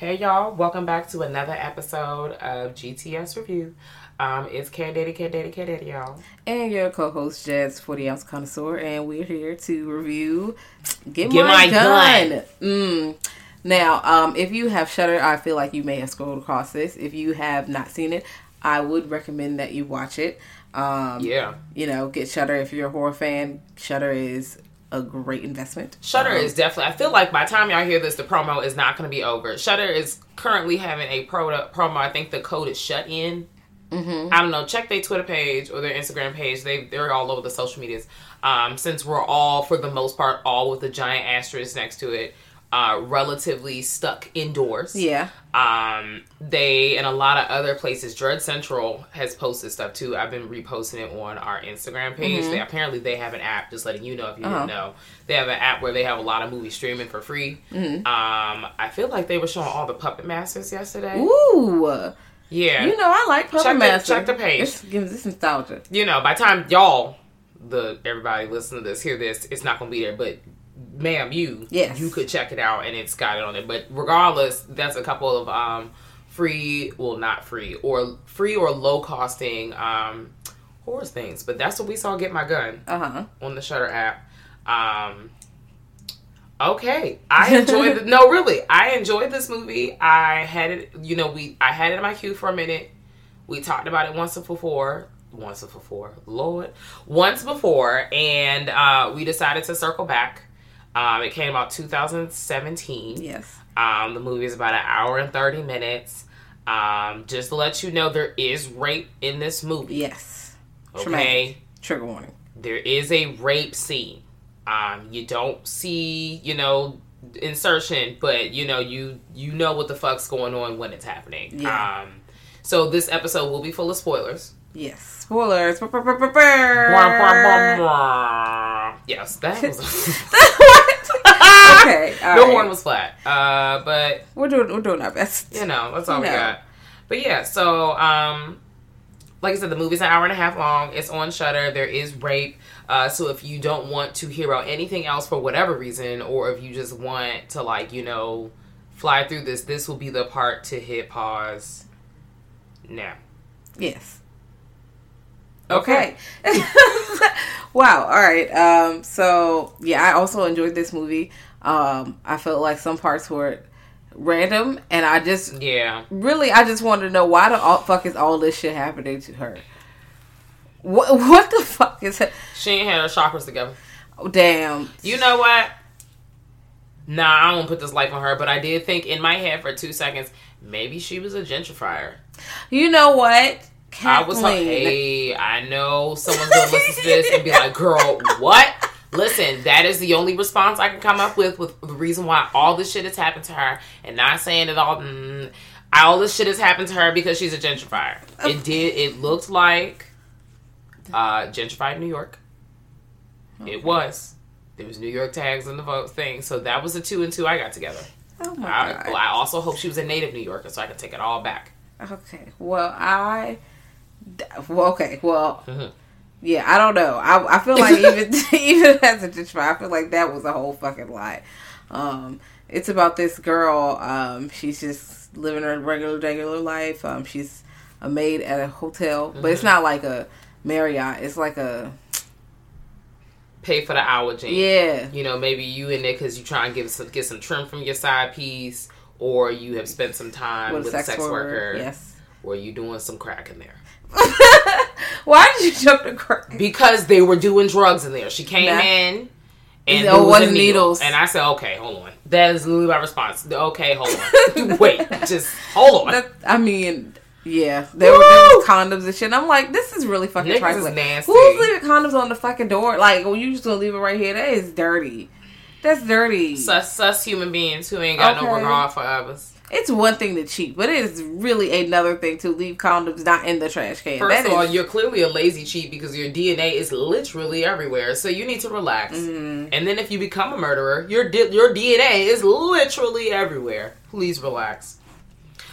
Hey y'all, welcome back to another episode of GTS Review. Um, it's Cat Daddy, Cat Daddy, Cat Daddy, y'all. and your co-host Jazz 40 ounce connoisseur and we're here to review Get, Get My, My Gun. Gun. Mm. Now, um, if you have Shudder, I feel like you may have scrolled across this. If you have not seen it, I would recommend that you watch it. Um, Yeah. You know, get Shudder if you're a horror fan. Shudder is a great investment. Shudder Um, is definitely. I feel like by the time y'all hear this, the promo is not going to be over. Shudder is currently having a pro promo. I think the code is shut in. Mm-hmm. I don't know. Check their Twitter page or their Instagram page. They they're all over the social medias. Um, since we're all for the most part all with a giant asterisk next to it, uh, relatively stuck indoors. Yeah. Um, they and a lot of other places. Dread Central has posted stuff too. I've been reposting it on our Instagram page. They apparently they have an app. Just letting you know if you Uh-huh. didn't know, they have an app where they have a lot of movies streaming for free. Um, I feel like they were showing all the Puppet Masters yesterday. Ooh. Yeah, You know, I like Puppet Check the- Master. check the page. This gives this nostalgia. you know, by the time y'all, the everybody listening to this, hear this, it's not gonna be there. But ma'am, you, Yes. you could check it out and it's got it on it. But regardless, that's a couple of um free, well, not free or free or low costing um horror things. But that's what we saw. Get my gun Uh huh. on the Shudder app. Um, okay, I enjoyed. the, no, really, I enjoyed this movie. I had it. You know, we I had it in my queue for a minute. We talked about it once before. Once before, Lord, once before, and uh, we decided to circle back. Um, it came out 2017. Yes. Um, the movie is about an hour and 30 minutes. Um, just to let you know, there is rape in this movie. Yes. Okay Traumatic. Trigger warning. there is a rape scene. Um, you don't see, you know, insertion, but you know, you you know what the fuck's going on when it's happening. Yeah. Um, so this episode will be full of spoilers. Yes. Spoilers. Yes, that was. Okay. the right. horn was flat, uh, but We're doing we're doing our best. you know that's all we No. got. But yeah, so um, like I said, the movie's an hour and a half long. It's on Shudder. There is rape. Uh, so if you don't want to hear about anything else for whatever reason, or if you just want to like you know fly through this, this will be the part to hit pause. Now, Yes. Okay. wow. All right. Um. So yeah, I also enjoyed this movie. Um. I felt like some parts were random, and I just yeah, really I just wanted to know why the all, fuck is all this shit happening to her. What What the fuck is? it? she ain't had her chakras together. Oh, damn. You know what? Nah, I don't put this life on her, but I did think in my head for two seconds, maybe she was a gentrifier. You know what? Kathleen. I was like, hey, I know someone's gonna listen to this and be like, girl, what? Listen, that is the only response I can come up with with the reason why all this shit has happened to her, and not saying it all. Mm, all this shit has happened to her because she's a gentrifier. It did. It looked like uh, gentrified New York. It was. There was New York tags in the vote thing, so that was the two and two I got together. Oh my I, god. well, I also hope she was a native New Yorker, so I can take it all back. Okay. Well, I Well, okay, well, Mm-hmm. Yeah, I don't know. I, I feel like even even as a gentrifier, I feel like that was a whole fucking lie. Um, it's about this girl. Um, she's just living her regular, regular life. Um, she's a maid at a hotel, but Mm-hmm. it's not like a Marriott. It's like a Pay for the hour, Gene. yeah. You know, maybe you in there because you try and get some get some trim from your side piece, or you have spent some time with, a sex worker, Yes. or you doing some crack in there Why did you jump the crack? because they were doing drugs in there. She came Nah. in. And No, there was needles. And I said, okay, hold on. That is literally my response. Okay, hold on. Wait, just hold on. That, I mean, yeah, there were, there was condoms and shit. And I'm like, this is really fucking trifling. nasty. Who's leaving condoms on the fucking door? Like, well, you just gonna leave it right here? That is dirty. That's dirty. sus, sus human beings who ain't got no Okay. regard for others. It's one thing to cheat, but it is really another thing to leave condoms not in the trash can. First That of all, is- you're clearly a lazy cheat because your DNA is literally everywhere. So you need to relax. Mm-hmm. And then if you become a murderer, your di- your DNA is literally everywhere. Please relax.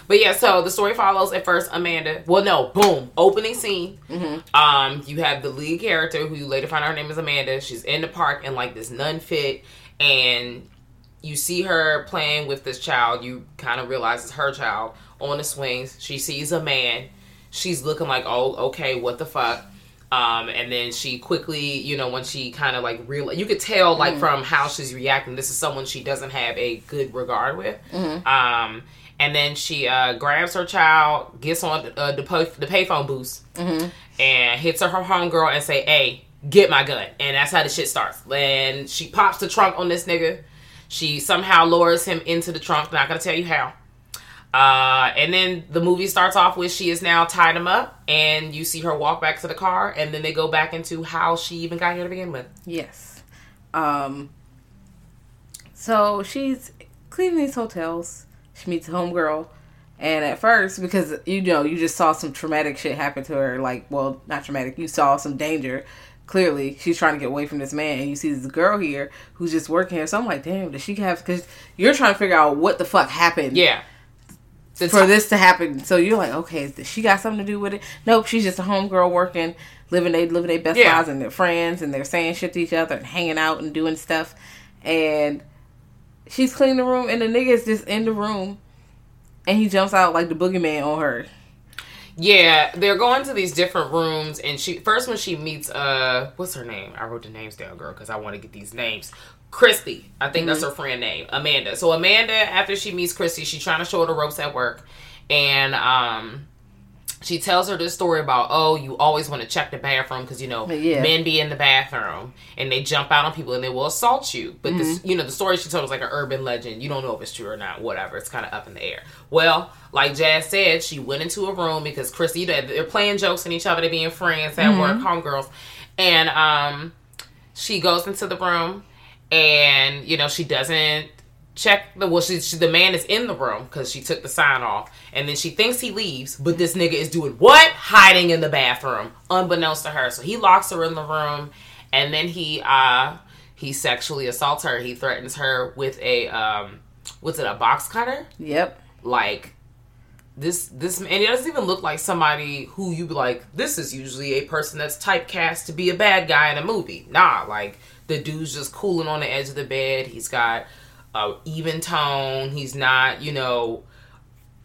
But yeah, so the story follows at first Amanda. Well, no, boom, opening scene. Mm-hmm. Um, you have the lead character who you later find out her name is Amanda. She's in the park in like this nun fit, and you see her playing with this child. You kind of realize it's her child on the swings. She sees a man. She's looking like, oh, okay, what the fuck. Um, and then she quickly, you know, when she kind of like real, you could tell like from how she's reacting. This is someone she doesn't have a good regard with. Um, and then she uh, grabs her child, gets on uh, the pay- the payphone boost, and hits her her homegirl and say, "Hey, get my gun." And that's how the shit starts. And she pops the trunk on this nigga. She somehow lures him into the trunk. Not gonna tell you how. Uh, and then the movie starts off with she is now tied him up, and you see her walk back to the car, and then they go back into how she even got here to begin with. Yes. Um. So she's cleaning these hotels. She meets a homegirl, and at first, because you know you just saw some traumatic shit happen to her, like well, not traumatic. You saw some danger. Clearly, she's trying to get away from this man, and you see this girl here who's just working here. So I'm like, damn, does she have? Because you're trying to figure out what the fuck happened. Yeah. The For this to happen, so you're like, okay, does she got something to do with it? Nope, she's just a homegirl working, living they living their best Yeah. lives, and they're friends, and they're saying shit to each other, and hanging out and doing stuff. And she's cleaning the room, and the nigga is just in the room, and he jumps out like the boogeyman on her. Yeah, they're going to these different rooms, and she first when she meets uh, what's her name? I wrote the names down, girl, because I want to get these names. Christy, I think that's her friend name, Amanda. So Amanda, after she meets Christy, she's trying to show her the ropes at work, and um, she tells her this story about oh, you always want to check the bathroom because you know uh, Yeah. men be in the bathroom and they jump out on people and they will assault you. But this, mm-hmm. you know, the story she told was like an urban legend. You don't know if it's true or not. Whatever. It's kind of up in the air. Well, like Jazz said, she went into a room because Chrissy, they're they're playing jokes on each other, they're being friends at mm-hmm. work, homegirls, and um, she goes into the room and you know she doesn't check the well she, she the man is in the room because she took the sign off. And then she thinks he leaves but this nigga is doing what? Hiding in the bathroom unbeknownst to her. So he locks her in the room and then he uh he sexually assaults her. He threatens her with a um what's it a box cutter? Yep. like this this and it doesn't even look like somebody who you be like this is usually a person that's typecast to be a bad guy in a movie. Nah like the dude's just cooling on the edge of the bed. He's got even tone he's not you know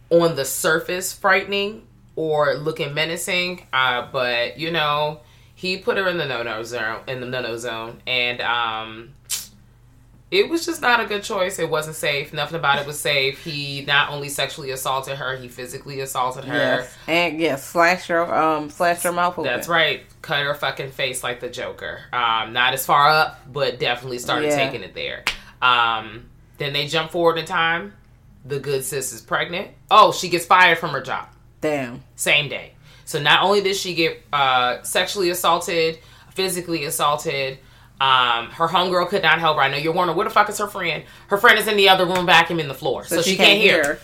on the surface frightening or looking menacing uh but you know he put her in the no-no zone in the no-no zone and um it was just not a good choice. It wasn't safe. Nothing about it was safe. He not only sexually assaulted her, he physically assaulted her. Yes. And yes, slash her um slash her mouth open. That's right. Cut her fucking face like the Joker. Um, not as far up, but definitely started Yeah. taking it there. Um, then they jump forward in time. The good sis is pregnant. Oh, she gets fired from her job Damn. same day. So not only did she get uh, sexually assaulted, physically assaulted, um, her homegirl could not help her. I know you're wondering where the fuck is her friend. Her friend is in the other room vacuuming the floor, so, she, can't, hear.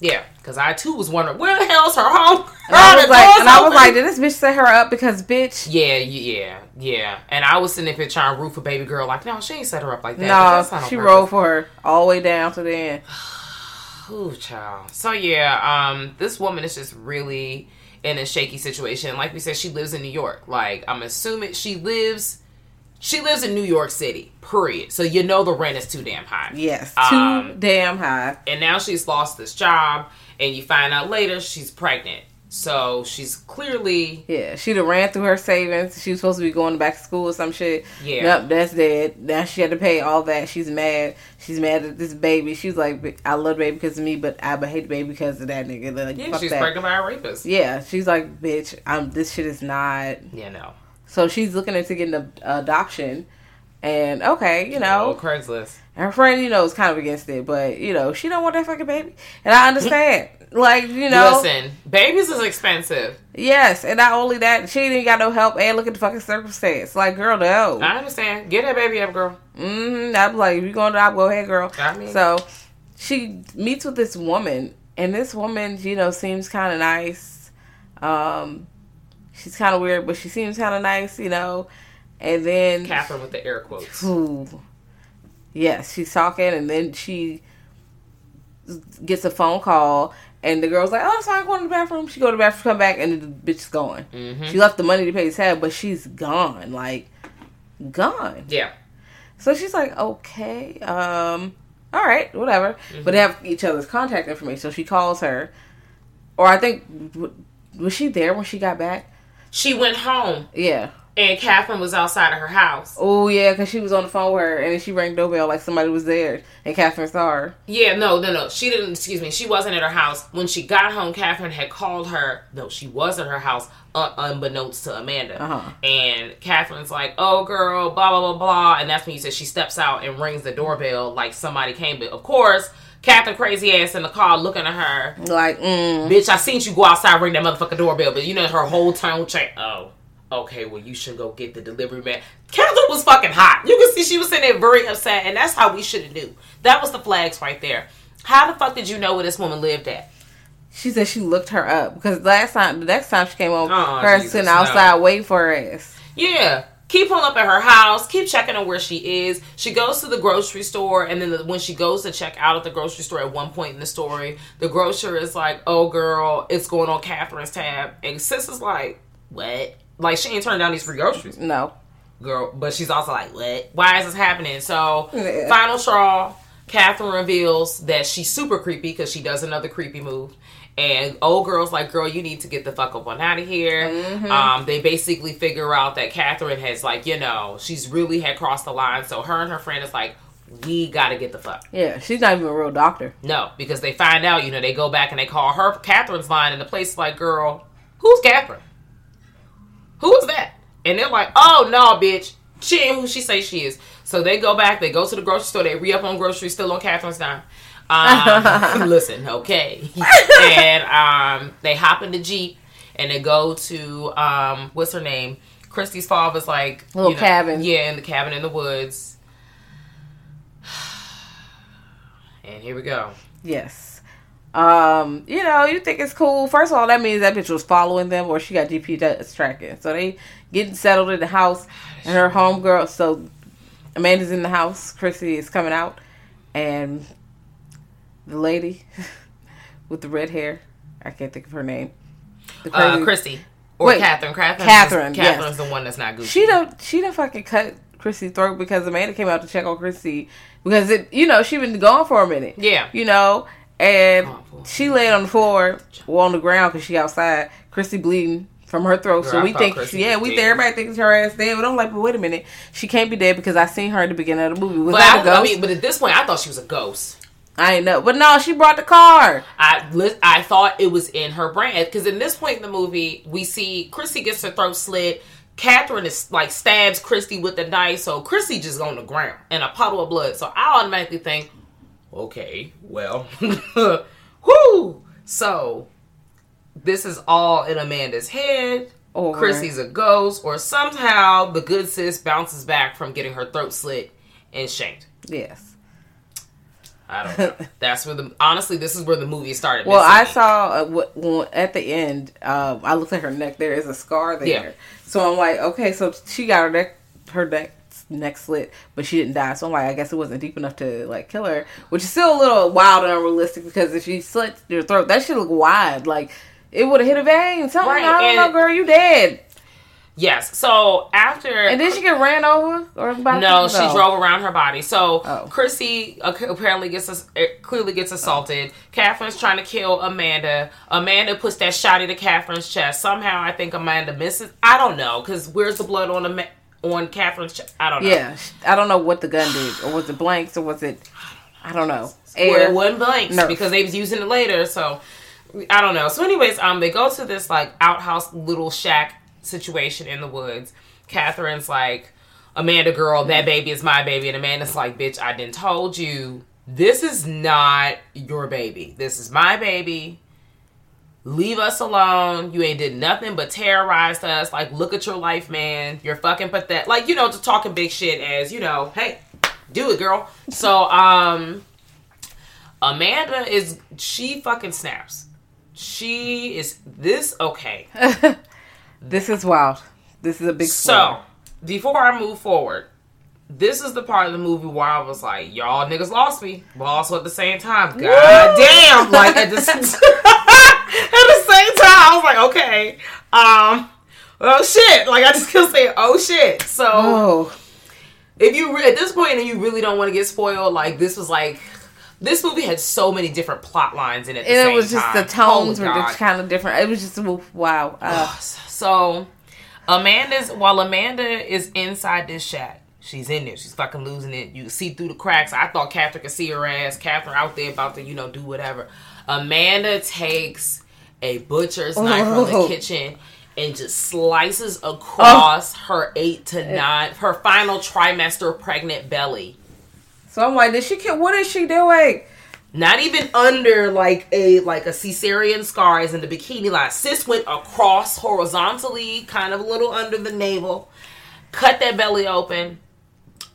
Yeah, because I too was wondering where the hell's her home. And I was like, and I was like, did this bitch set her up because bitch? yeah, yeah, yeah. And I was sitting there trying to root for baby girl, like, no, she ain't set her up like that. No, she purpose. rolled for her all the way down to the end. Ooh, child. So yeah, um, this woman is just really in a shaky situation. Like we said, she lives in New York. Like I'm assuming she lives. She lives in New York City. Period. So you know the rent is too damn high. Yes, too Um, damn high. and now she's lost this job and you find out later she's pregnant so she's clearly Yeah, She'd have ran through her savings. She was supposed to be going back to school or some shit. Yeah. Nope, that's dead. Now she had to pay all that. She's mad. She's mad at this baby. She's like, I love the baby because of me, but I hate the baby because of that nigga. Like, yeah fuck she's that. pregnant by a rapist Yeah, she's like, bitch, I'm. This shit is not. yeah no So she's looking into getting an adoption, and okay, you oh know, craigslist her friend, you know, is kind of against it, but you know, she don't want that fucking baby, and I understand. like, you know, listen babies is expensive yes, and not only that, she didn't got no help, and look at the fucking circumstance. Like, girl, no. i understand get that baby up girl Mm-hmm. I'm like, if you going to adopt, go ahead, girl. I mean- so she meets with this woman, and this woman, you know, seems kind of nice. Um, she's kind of weird, but she seems kind of nice, you know. And then, catherine with the air quotes ooh, yes, she's talking, and then she gets a phone call, and the girl's like, "Oh, sorry, I'm going to the bathroom." She go to the bathroom, come back, and the bitch is gone. Mm-hmm. She left the money to pay his tab, but she's gone, like gone. yeah So she's like, okay, um, all right, whatever. But they have each other's contact information. So she calls her, or I think was she there when she got back? She went home Yeah. and catherine was outside of her house Oh yeah, because she was on the phone with her, and she rang the doorbell like somebody was there, and Catherine saw her. Yeah, no, no, no. She didn't. Excuse me. She wasn't at her house when she got home. Catherine had called her. No, she was at her house, un- unbeknownst to Amanda. Uh-huh. And Catherine's like, "Oh, girl, blah blah blah blah," and that's when you said she steps out and rings the doorbell like somebody came. But of course, Catherine crazy ass in the car looking at her. Like, mm, Bitch, I seen you go outside ring that motherfucking doorbell, but you know her whole tone change. Oh, okay. Well, you should go get the delivery man. Catherine was fucking hot. You can see she was sitting there very upset, and that's how we should have knew. That was the flags right there. How the fuck did you know where this woman lived at? she said she looked her up because last time, the next time she came home, Oh, her Jesus, sitting no. outside waiting for her ass. Yeah. Keep pulling up at her house. Keep checking on where she is. She goes to the grocery store, and then the, when she goes to check out at the grocery store, at one point in the story, the grocer is like, "Oh, girl, it's going on Catherine's tab," and sis is like, "What?" Like she ain't turned down these free groceries. No, girl. But she's also like, what? Why is this happening? So, Yeah. final straw, Catherine reveals that she's super creepy because she does another creepy move. And old girl's like, girl, you need to get the fuck up on out of here. Mm-hmm. Um, they basically figure out that Catherine has, like, you know, she's really had crossed the line. So her and her friend is like, we gotta get the fuck. yeah, she's not even a real doctor. No, because they find out, you know, they go back and they call her Catherine's line, and the place is like, girl, who's Catherine? Who is that? And they're like, oh no, bitch, she ain't who she say she is. So they go back, they go to the grocery store, they re up on groceries, still on Catherine's dime. Um, listen, okay, and um, they hop in the jeep and they go to um, what's her name? Christy's father's like Little you know, cabin. yeah, in the cabin in the woods. And here we go. Yes. Um, you know, you think it's cool. First of all, that means that bitch was following them or she got GPS tracking. So they getting settled in the house and her homegirl so Amanda's in the house, Chrissy is coming out, and the lady with the red hair, I can't think of her name. The Uh, crazy- Christy or Wait, Catherine. Catherine. Catherine, yes. Catherine's the one that's not Gucci. She done she done fucking cut Chrissy's throat because Amanda came out to check on Chrissy because it you know she been gone for a minute. Yeah. you know, and Oh, she laid on the floor or on the ground because she outside. Chrissy bleeding from her throat, Girl, so we think Chrissy yeah we think everybody thinks her ass dead, but I'm like, but wait a minute, she can't be dead because I seen her at the beginning of the movie. Was But that a I, ghost? I mean, but at this point, I thought she was a ghost. I ain't know, but no, she brought the car. I I thought it was in her brand because in this point in the movie, we see Christy gets her throat slit. Catherine is like stabs Christy with the knife, so Christy just on the ground in a puddle of blood. So I automatically think, okay, well, whoo. So this is all in Amanda's head. Or- Chrissy's a ghost, or somehow the good sis bounces back from getting her throat slit and shanked. Yes. I don't know. That's where the honestly, this is where the movie started. Well, I me. saw uh, at the end. Um, I looked at her neck. There is a scar there. Yeah. So I'm like, okay, so she got her neck, her neck, neck slit, but she didn't die. So I'm like, I guess it wasn't deep enough to like kill her, which is still a little wild and unrealistic because if she slit your throat, that should look wide. Like it would have hit a vein. Something. Right, I don't know, girl. You dead. Yes. So after And then she get ran over or by No, she no. drove around her body. So Oh. Chrissy uh, apparently gets us clearly gets assaulted. Catherine's trying to kill Amanda. Amanda puts that shot into Catherine's chest. Somehow, I think Amanda misses. I don't know because where's the blood on the on Catherine's chest? I don't know. Yeah, I don't know what the gun did, or was it blanks, or was it? I don't know. Well, it wasn't blanks Nerf. because they was using it later. So I don't know. So, anyways, um, they go to this like outhouse little shack situation in the woods. Catherine's like, Amanda, girl, that baby is my baby, and Amanda's like, bitch, I didn't told you this is not your baby. This is my baby. Leave us alone. You ain't did nothing but terrorized us. Like, look at your life, man. You're fucking pathetic. Like, you know, just talking big shit as, you know, hey, do it, girl. So, um, Amanda is she fucking snaps. She is this okay. This is wild. This is a big So, spoiler. before I move forward, this is the part of the movie where I was like, y'all niggas lost me, but also at the same time, god damn, like at the, at the same time, I was like, okay, um, oh shit, like I just kept saying, oh shit. So Oh, if you re- at this point and you really don't want to get spoiled, like this was like. This movie had so many different plot lines in it. At the and it was just time. the tones Holy were God. just kind of different. It was just wow. Uh, So Amanda's while Amanda is inside this shack, she's in there. She's fucking losing it. You see through the cracks. I thought Catherine could see her ass. Catherine out there about to, you know, do whatever. Amanda takes a butcher's oh. knife from the Oh. kitchen and just slices across oh. her eight to nine, her final trimester pregnant belly. so I'm like, did she kill? What is she doing? Not even under like a like a cesarean scar is in the bikini line. Sis went across horizontally, kind of a little under the navel, cut that belly open,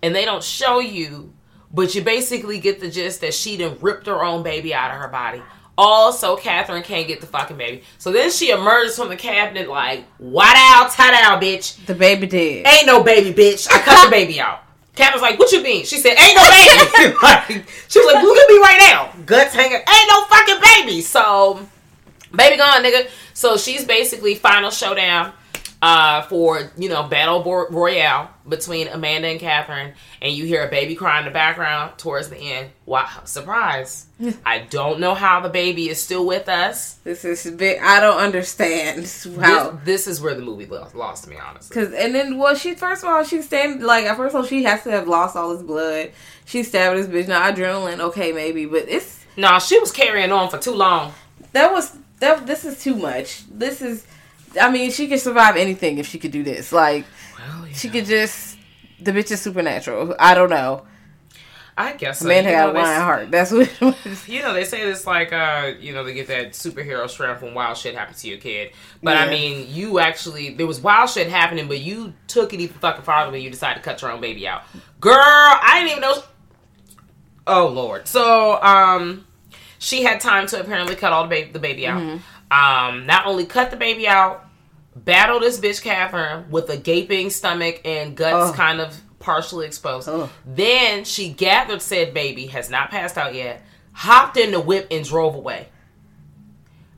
and they don't show you, but you basically get the gist that she done ripped her own baby out of her body. Also, Catherine can't get the fucking baby. So then she emerges from the cabinet like, "What out, tat out, bitch! The baby dead. Ain't no baby, bitch! I cut the baby out." Catherine's like, "What you mean?" She said, "Ain't no baby." like, she was like, "Look at me right now, guts hanging. Ain't no fucking baby." So, baby gone, nigga. So she's basically final showdown uh, for you know battle royale between Amanda and Catherine, and you hear a baby cry in the background towards the end. Wow, surprise! I don't know how the baby is still with us. This is big. I don't understand how. This, this is where the movie lost, lost me, honestly. Cause and then well she first of all she's standing like at first of all she has to have lost all his blood. She stabbed this bitch. Now adrenaline, okay maybe, but it's No, she was carrying on for too long. that was that. This is too much. This is, I mean, she could survive anything if she could do this. Like Well, yeah. she could just the bitch is supernatural. I don't know. I guess so. Man had a lion heart. That's what. It was. you know, they say it's like, uh, you know, they get that superhero strength when wild shit happens to your kid. But I mean, you actually, there was wild shit happening, but you took it even fucking farther when you decided to cut your own baby out. Girl, I didn't even know. Oh, Lord. So, um, she had time to apparently cut all the baby, the baby out. Um, not only cut the baby out, battle this bitch Catherine with a gaping stomach and guts kind of partially exposed. Then she gathered said baby, has not passed out yet, hopped in the whip and drove away.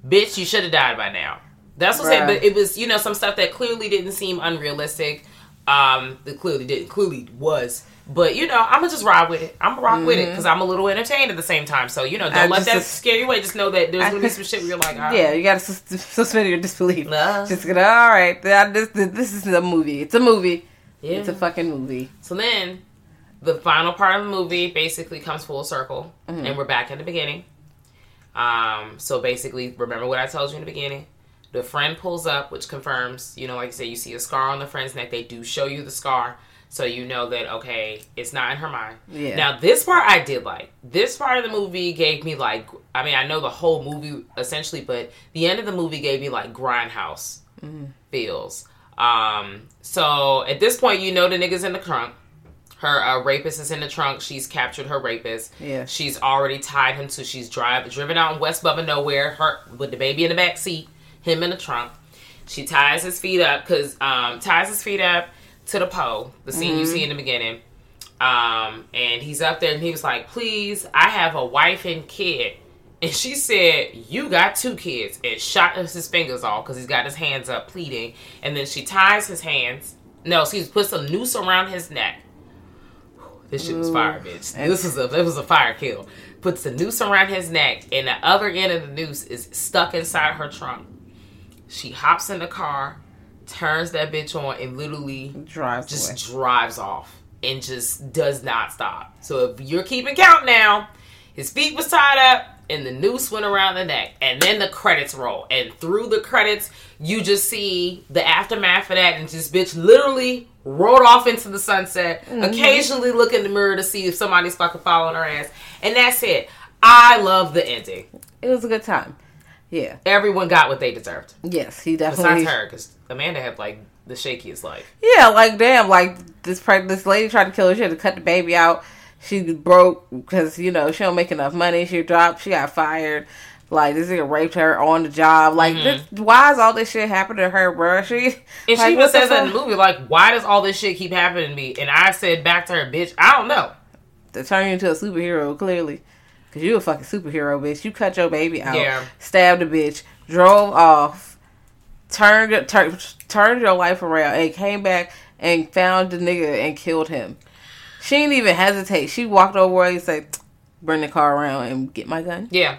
Bitch, you should have died by now. That's what I'm saying. But it was, you know, some stuff that clearly didn't seem unrealistic. Um, that clearly didn't, clearly was. But you know, I'm gonna just ride with it. I'm gonna rock with it because I'm a little entertained at the same time. So you know, don't Mm-hmm. I let that scare you away. Just know that there's gonna be some shit where you're like, ah. Yeah, you gotta sus- suspend your disbelief. Nah. Just gonna. All right, this this is a movie. It's a movie. yeah. It's a fucking movie. So then, the final part of the movie basically comes full circle, Mm-hmm. and we're back in the beginning. Um, so basically, remember what I told you in the beginning. The friend pulls up, which confirms, you know, like I said, you see a scar on the friend's neck. They do show you the scar, so you know that okay, it's not in her mind. Yeah. Now this part I did like. This part of the movie gave me like, I mean, I know the whole movie essentially, but the end of the movie gave me like grindhouse feels. Um, so at this point, you know the nigga's in the trunk. Her uh, rapist is in the trunk. She's captured her rapist. Yeah. She's already tied him to. She's drive driven out in West Bubba nowhere. Her with the baby in the back seat, him in the trunk. She ties his feet up because um, ties his feet up to the pole. The scene you see in the beginning. Um, and he's up there and he was like, "Please, I have a wife and kid. And she said, You got two kids, and shot his fingers off because he's got his hands up pleading. And then she ties his hands. No, she puts a noose around his neck. This shit was fire, bitch. This was a this was a fire kill. Puts the noose around his neck, and the other end of the noose is stuck inside her trunk. She hops in the car, turns that bitch on, and literally Drives just away. drives off and just does not stop. So if you're keeping count now, his feet was tied up and the noose went around the neck, and then the credits roll, and through the credits you just see the aftermath of that, and just bitch literally rolled off into the sunset. Mm-hmm. Occasionally look in the mirror to see if somebody's fucking following her ass, and that's it. I love the ending. It was a good time. Yeah. Everyone got what they deserved, Yes, he definitely. besides her, because Amanda had like the shakiest life. Yeah, like damn, like this preg- this lady tried to kill her. She had to cut the baby out. She broke because you know she don't make enough money. She dropped. She got fired. Like this nigga raped her on the job. Like mm-hmm. this, why is all this shit happening to her, bro? She And like, she even the says that in the movie, like, why does all this shit keep happening to me? And I said back to her, bitch, I don't know. to turn you into a superhero, clearly. Cause you a fucking superhero, bitch. You cut your baby out, Yeah. stabbed a bitch, drove off, turned your- tur- turned your life around, and came back and found the nigga and killed him. She didn't even hesitate. She walked over and said, "Bring the car around and get my gun." Yeah.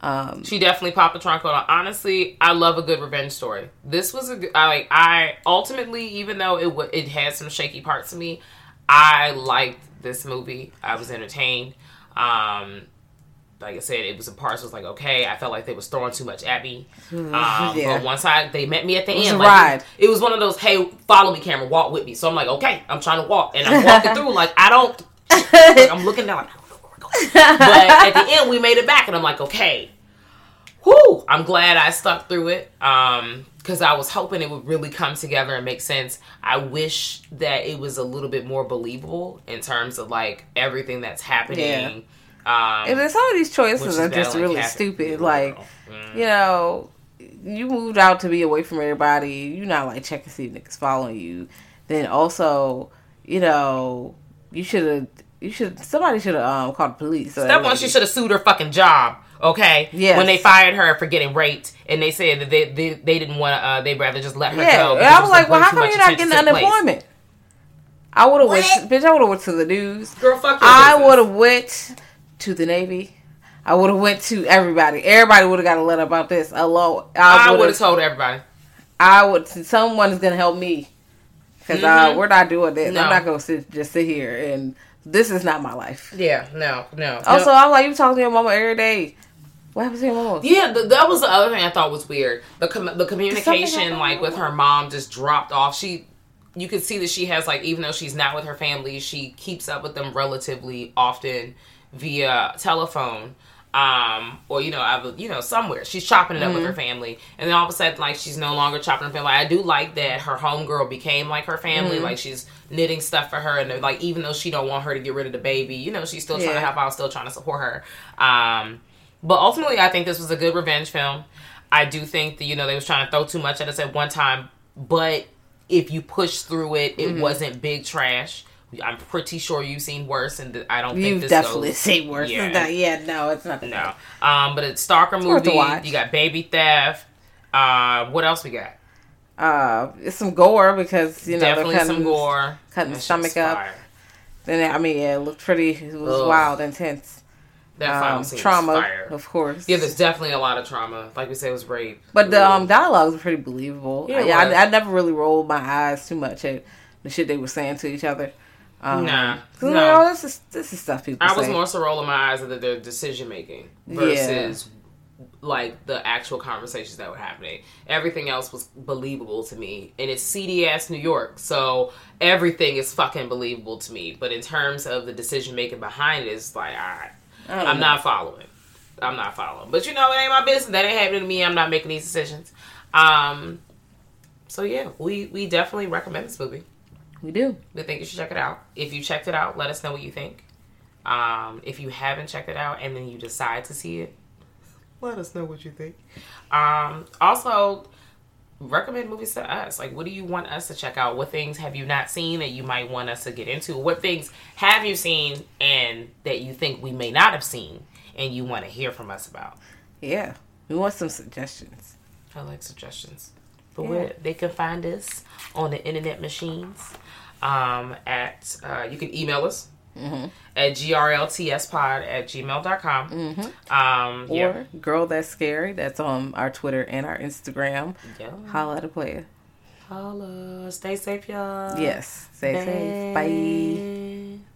Um, She definitely popped the trunk on. Honestly, I love a good revenge story. This was a good, I like, I ultimately, even though it wa it had some shaky parts to me, I liked this movie. I was entertained. Um, like I said, it was in parts was like okay. I felt like they was throwing too much at me. Um, Yeah. But once I they met me at the was end, a like, ride. It, was one of those hey, follow me, camera, walk with me. So I'm like okay, I'm trying to walk, and I'm walking through like I don't. like, I'm looking down like. But at the end, we made it back, and I'm like, okay, whoo! I'm glad I stuck through it. Um, because I was hoping it would really come together and make sense. I wish that it was a little bit more believable in terms of like everything that's happening. Um, and then some of these choices are just like, really stupid. Like, Mm. you know, you moved out to be away from everybody. You're not like checking to see if niggas following you. Then also, you know, you should have. You should. Somebody should have um, called the police. So That one, she should have sued her fucking job. Okay. Yeah. When they fired her for getting raped, and they said that they they, they didn't want to. Uh, they'd rather just let her Yeah, go. and because I was like, well, how come you're not getting the place. unemployment? I would have went, bitch. I would have went to the news. Girl, fuck I would have went to the Navy. I would have went to everybody. Everybody would have got a letter about this. Alone, I would have told everybody. I would. Someone is gonna help me because uh, we're not doing this. Mm-hmm. No. I'm not gonna sit just sit here and this is not my life. Yeah, no, no. Also, no. I'm like you talk to your mama every day. What happens to your mama? Yeah, th- that was the other thing I thought was weird. The com- the communication, like with her mom, just dropped off. She, you could see that she has like, even though she's not with her family, she keeps up with them relatively often via telephone. Um, or you know, I, you know, somewhere she's chopping it up with her family, and then all of a sudden, like she's no longer chopping her family. I do like that her homegirl became like her family. Like she's knitting stuff for her, and like even though she don't want her to get rid of the baby, you know, she's still trying to help out, still trying to support her. Um, but ultimately, I think this was a good revenge film. I do think that you know they was trying to throw too much at us at one time, but if you push through it, it Mm-hmm. wasn't big trash. I'm pretty sure you've seen worse, and th- I don't think You've this definitely goes- seen worse. Yeah. Yeah. yeah, no, it's not. No, um, but it's Stalker a movie. You got baby theft. Uh, what else we got? Uh, it's some gore because you know Definitely they're some cutting, gore. cutting That the stomach up. fire. Then I mean, yeah, it looked pretty. It was Ugh. wild, intense. That final Um, scene trauma, fire. of course. Yeah, there's definitely a lot of trauma. Like we said, it was rape. But the um, dialogue was pretty believable. Yeah, Yeah. I, I never really rolled my eyes too much at the shit they were saying to each other. Um, Nah, no. this is this is stuff people I was more so rolling my eyes at their decision making Yeah. versus like the actual conversations that were happening. Everything else was believable to me, and it's CDS New York, so everything is fucking believable to me. But in terms of the decision making behind it, it's like, all right, I I'm know. not following. I'm not following. But you know, it ain't my business. That ain't happening to me. I'm not making these decisions. Um. So yeah, we we definitely recommend this movie. We do. We think you should check it out. If you checked it out, let us know what you think. Um, if you haven't checked it out and then you decide to see it, let us know what you think. Um, also, recommend movies to us. Like, what do you want us to check out? What things have you not seen that you might want us to get into? What things have you seen and that you think we may not have seen? and you want to hear from us about. Yeah, we want some suggestions. I like suggestions. But where they can find us on the internet machines um, at, uh, you can email us at grltspod at gmail.com. Mm-hmm. Um, yeah. Or girl that's scary. That's on our Twitter and our Instagram. Yeah. Holla at a player. Holla. Stay safe, y'all. Yes. Stay safe. Bye.